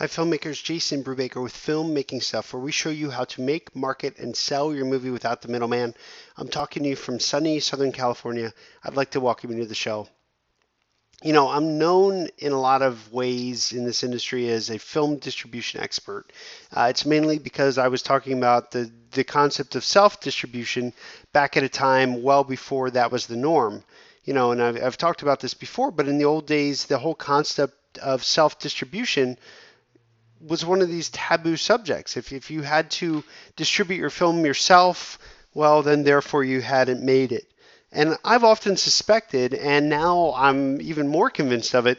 Hi, filmmakers. Jason Brubaker with Filmmaking Stuff, where we show you how to make, market, and sell your movie without the middleman. I'm talking to you from sunny Southern California. I'd like to welcome you to the show. You know, I'm known in a lot of ways in this industry as a film distribution expert. Uh, it's mainly because I was talking about the, the concept of self distribution back at a time well before that was the norm. You know, and I've, I've talked about this before, but in the old days, the whole concept of self distribution was one of these taboo subjects. If, if you had to distribute your film yourself, well, then therefore you hadn't made it. And I've often suspected, and now I'm even more convinced of it,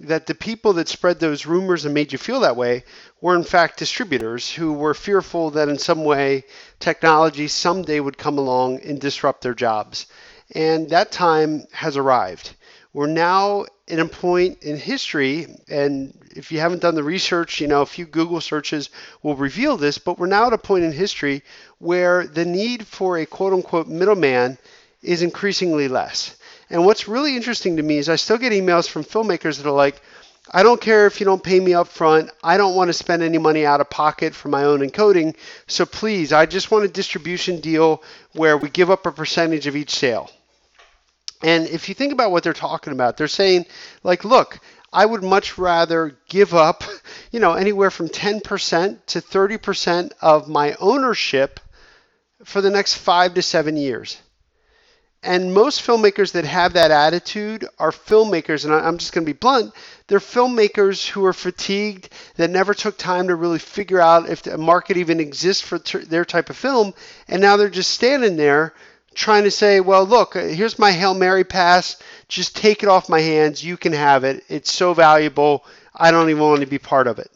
that the people that spread those rumors and made you feel that way were in fact distributors who were fearful that in some way technology someday would come along and disrupt their jobs. And that time has arrived. We're now at a point in history, and if you haven't done the research, you know, a few Google searches will reveal this, but we're now at a point in history where the need for a quote unquote middleman is increasingly less. And what's really interesting to me is I still get emails from filmmakers that are like, I don't care if you don't pay me up front. I don't want to spend any money out of pocket for my own encoding. So please, I just want a distribution deal where we give up a percentage of each sale. And if you think about what they're talking about, they're saying, like, look, I would much rather give up, you know, anywhere from 10% to 30% of my ownership for the next five to seven years. And most filmmakers that have that attitude are filmmakers, and I'm just going to be blunt, they're filmmakers who are fatigued, that never took time to really figure out if the market even exists for their type of film, and now they're just standing there trying to say, well, look, uh, here's my Hail Mary pass. Just take it off my hands. You can have it. It's so valuable. I don't even want to be part of it.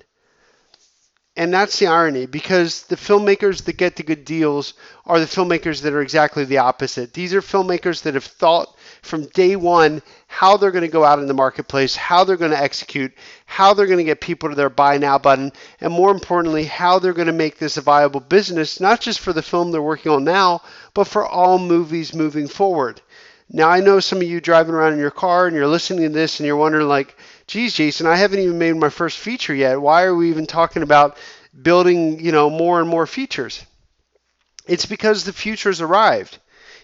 And that's the irony because the filmmakers that get the good deals are the filmmakers that are exactly the opposite. These are filmmakers that have thought from day one how they're going to go out in the marketplace, how they're going to execute, how they're going to get people to their buy now button, and more importantly, how they're going to make this a viable business, not just for the film they're working on now, but for all movies moving forward. Now, I know some of you driving around in your car and you're listening to this and you're wondering, like, geez, Jason, I haven't even made my first feature yet. Why are we even talking about building, you know, more and more features? It's because the future has arrived.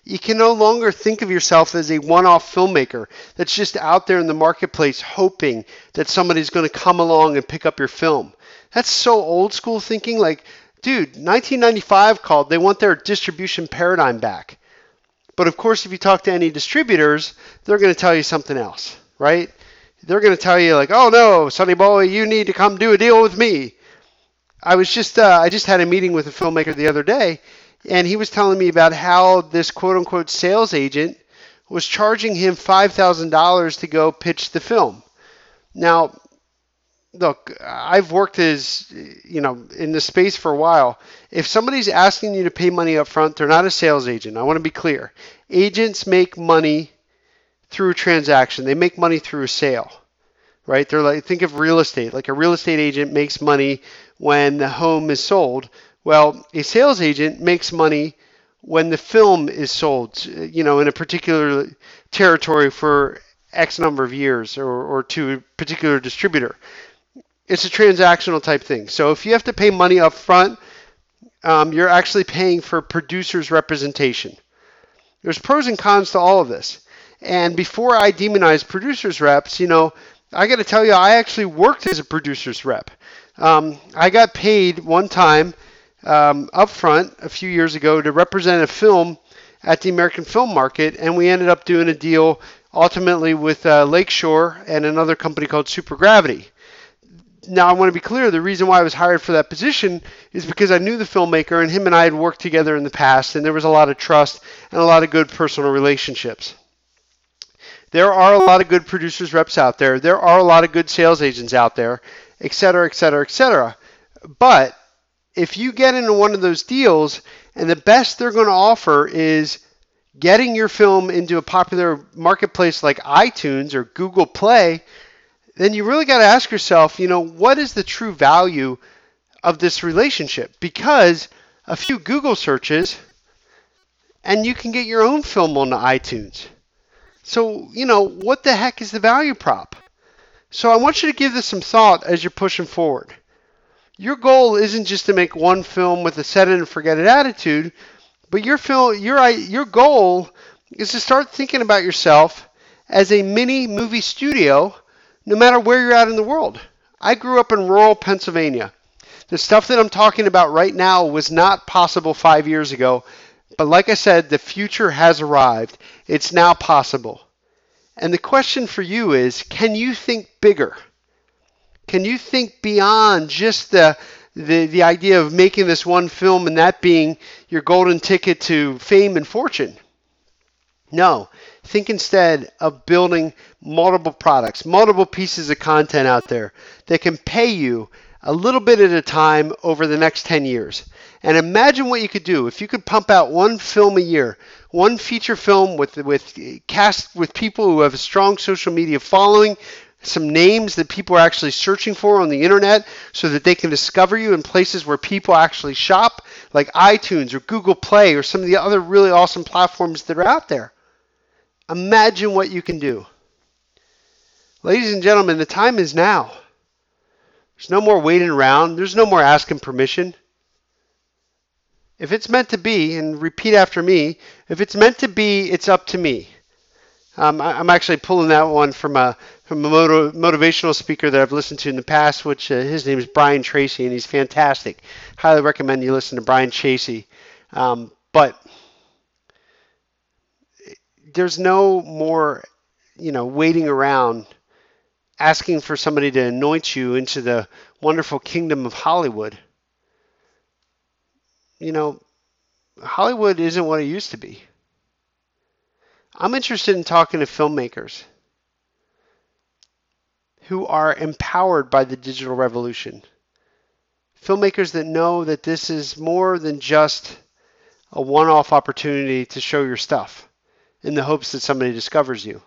You can no longer think of yourself as a one off filmmaker that's just out there in the marketplace hoping that somebody's going to come along and pick up your film. That's so old school thinking. Like, dude, 1995 called, they want their distribution paradigm back. But of course, if you talk to any distributors, they're going to tell you something else, right? They're going to tell you like, "Oh no, Sonny Boy, you need to come do a deal with me." I was just uh, I just had a meeting with a filmmaker the other day, and he was telling me about how this quote unquote sales agent was charging him five thousand dollars to go pitch the film. Now, look, I've worked as you know in the space for a while. If somebody's asking you to pay money up front, they're not a sales agent. I want to be clear. Agents make money through a transaction. They make money through a sale. Right? They're like think of real estate. Like a real estate agent makes money when the home is sold. Well, a sales agent makes money when the film is sold, you know, in a particular territory for X number of years or, or to a particular distributor it's a transactional type thing. So if you have to pay money up front, um, you're actually paying for producer's representation. There's pros and cons to all of this. And before I demonize producers reps, you know, I got to tell you, I actually worked as a producer's rep. Um, I got paid one time um, up front a few years ago to represent a film at the American film market, and we ended up doing a deal ultimately with uh, Lakeshore and another company called Supergravity now I want to be clear the reason why I was hired for that position is because I knew the filmmaker and him and I had worked together in the past and there was a lot of trust and a lot of good personal relationships. There are a lot of good producers reps out there. There are a lot of good sales agents out there, et cetera, et cetera, et cetera. But if you get into one of those deals and the best they're going to offer is getting your film into a popular marketplace like iTunes or Google Play, then you really got to ask yourself, you know, what is the true value of this relationship? Because a few Google searches and you can get your own film on iTunes. So, you know, what the heck is the value prop? So I want you to give this some thought as you're pushing forward. Your goal isn't just to make one film with a set it and forget it attitude, but your film, your your goal is to start thinking about yourself as a mini movie studio, no matter where you're at in the world. I grew up in rural Pennsylvania. The stuff that I'm talking about right now was not possible five years ago, but like I said, the future has arrived. It's now possible. And the question for you is can you think bigger? Can you think beyond just the, the, the idea of making this one film and that being your golden ticket to fame and fortune? No. Think instead of building multiple products, multiple pieces of content out there that can pay you a little bit at a time over the next 10 years. And imagine what you could do if you could pump out one film a year, one feature film with with cast with people who have a strong social media following, some names that people are actually searching for on the internet so that they can discover you in places where people actually shop, like iTunes or Google Play or some of the other really awesome platforms that are out there. Imagine what you can do. Ladies and gentlemen, the time is now. There's no more waiting around. There's no more asking permission. If it's meant to be, and repeat after me, if it's meant to be, it's up to me. Um, I, am actually pulling that one from a from a motiv- motivational speaker that I've listened to in the past, which uh, his name is Brian Tracy, and he's fantastic. Highly recommend you listen to Brian Tracy. Um, but there's no more, you know, waiting around asking for somebody to anoint you into the wonderful kingdom of Hollywood you know, Hollywood isn't what it used to be. I'm interested in talking to filmmakers who are empowered by the digital revolution. Filmmakers that know that this is more than just a one off opportunity to show your stuff in the hopes that somebody discovers you.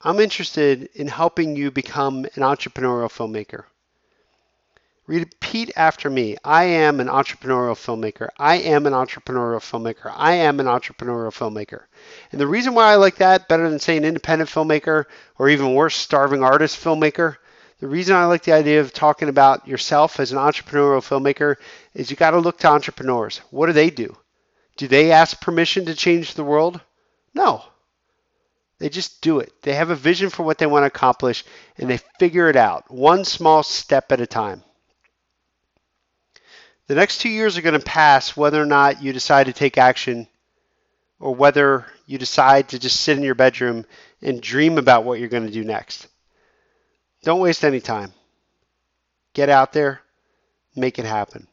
I'm interested in helping you become an entrepreneurial filmmaker. Repeat after me. I am an entrepreneurial filmmaker. I am an entrepreneurial filmmaker. I am an entrepreneurial filmmaker. And the reason why I like that better than saying independent filmmaker or even worse, starving artist filmmaker, the reason I like the idea of talking about yourself as an entrepreneurial filmmaker is you got to look to entrepreneurs. What do they do? Do they ask permission to change the world? No. They just do it. They have a vision for what they want to accomplish and they figure it out one small step at a time. The next two years are going to pass whether or not you decide to take action or whether you decide to just sit in your bedroom and dream about what you're going to do next. Don't waste any time. Get out there, make it happen.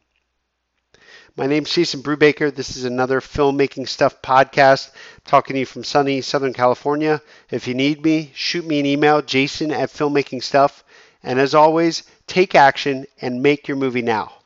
My name's Jason Brubaker. This is another Filmmaking Stuff podcast. talking to you from sunny Southern California. If you need me, shoot me an email, jason at filmmakingstuff. And as always, take action and make your movie now.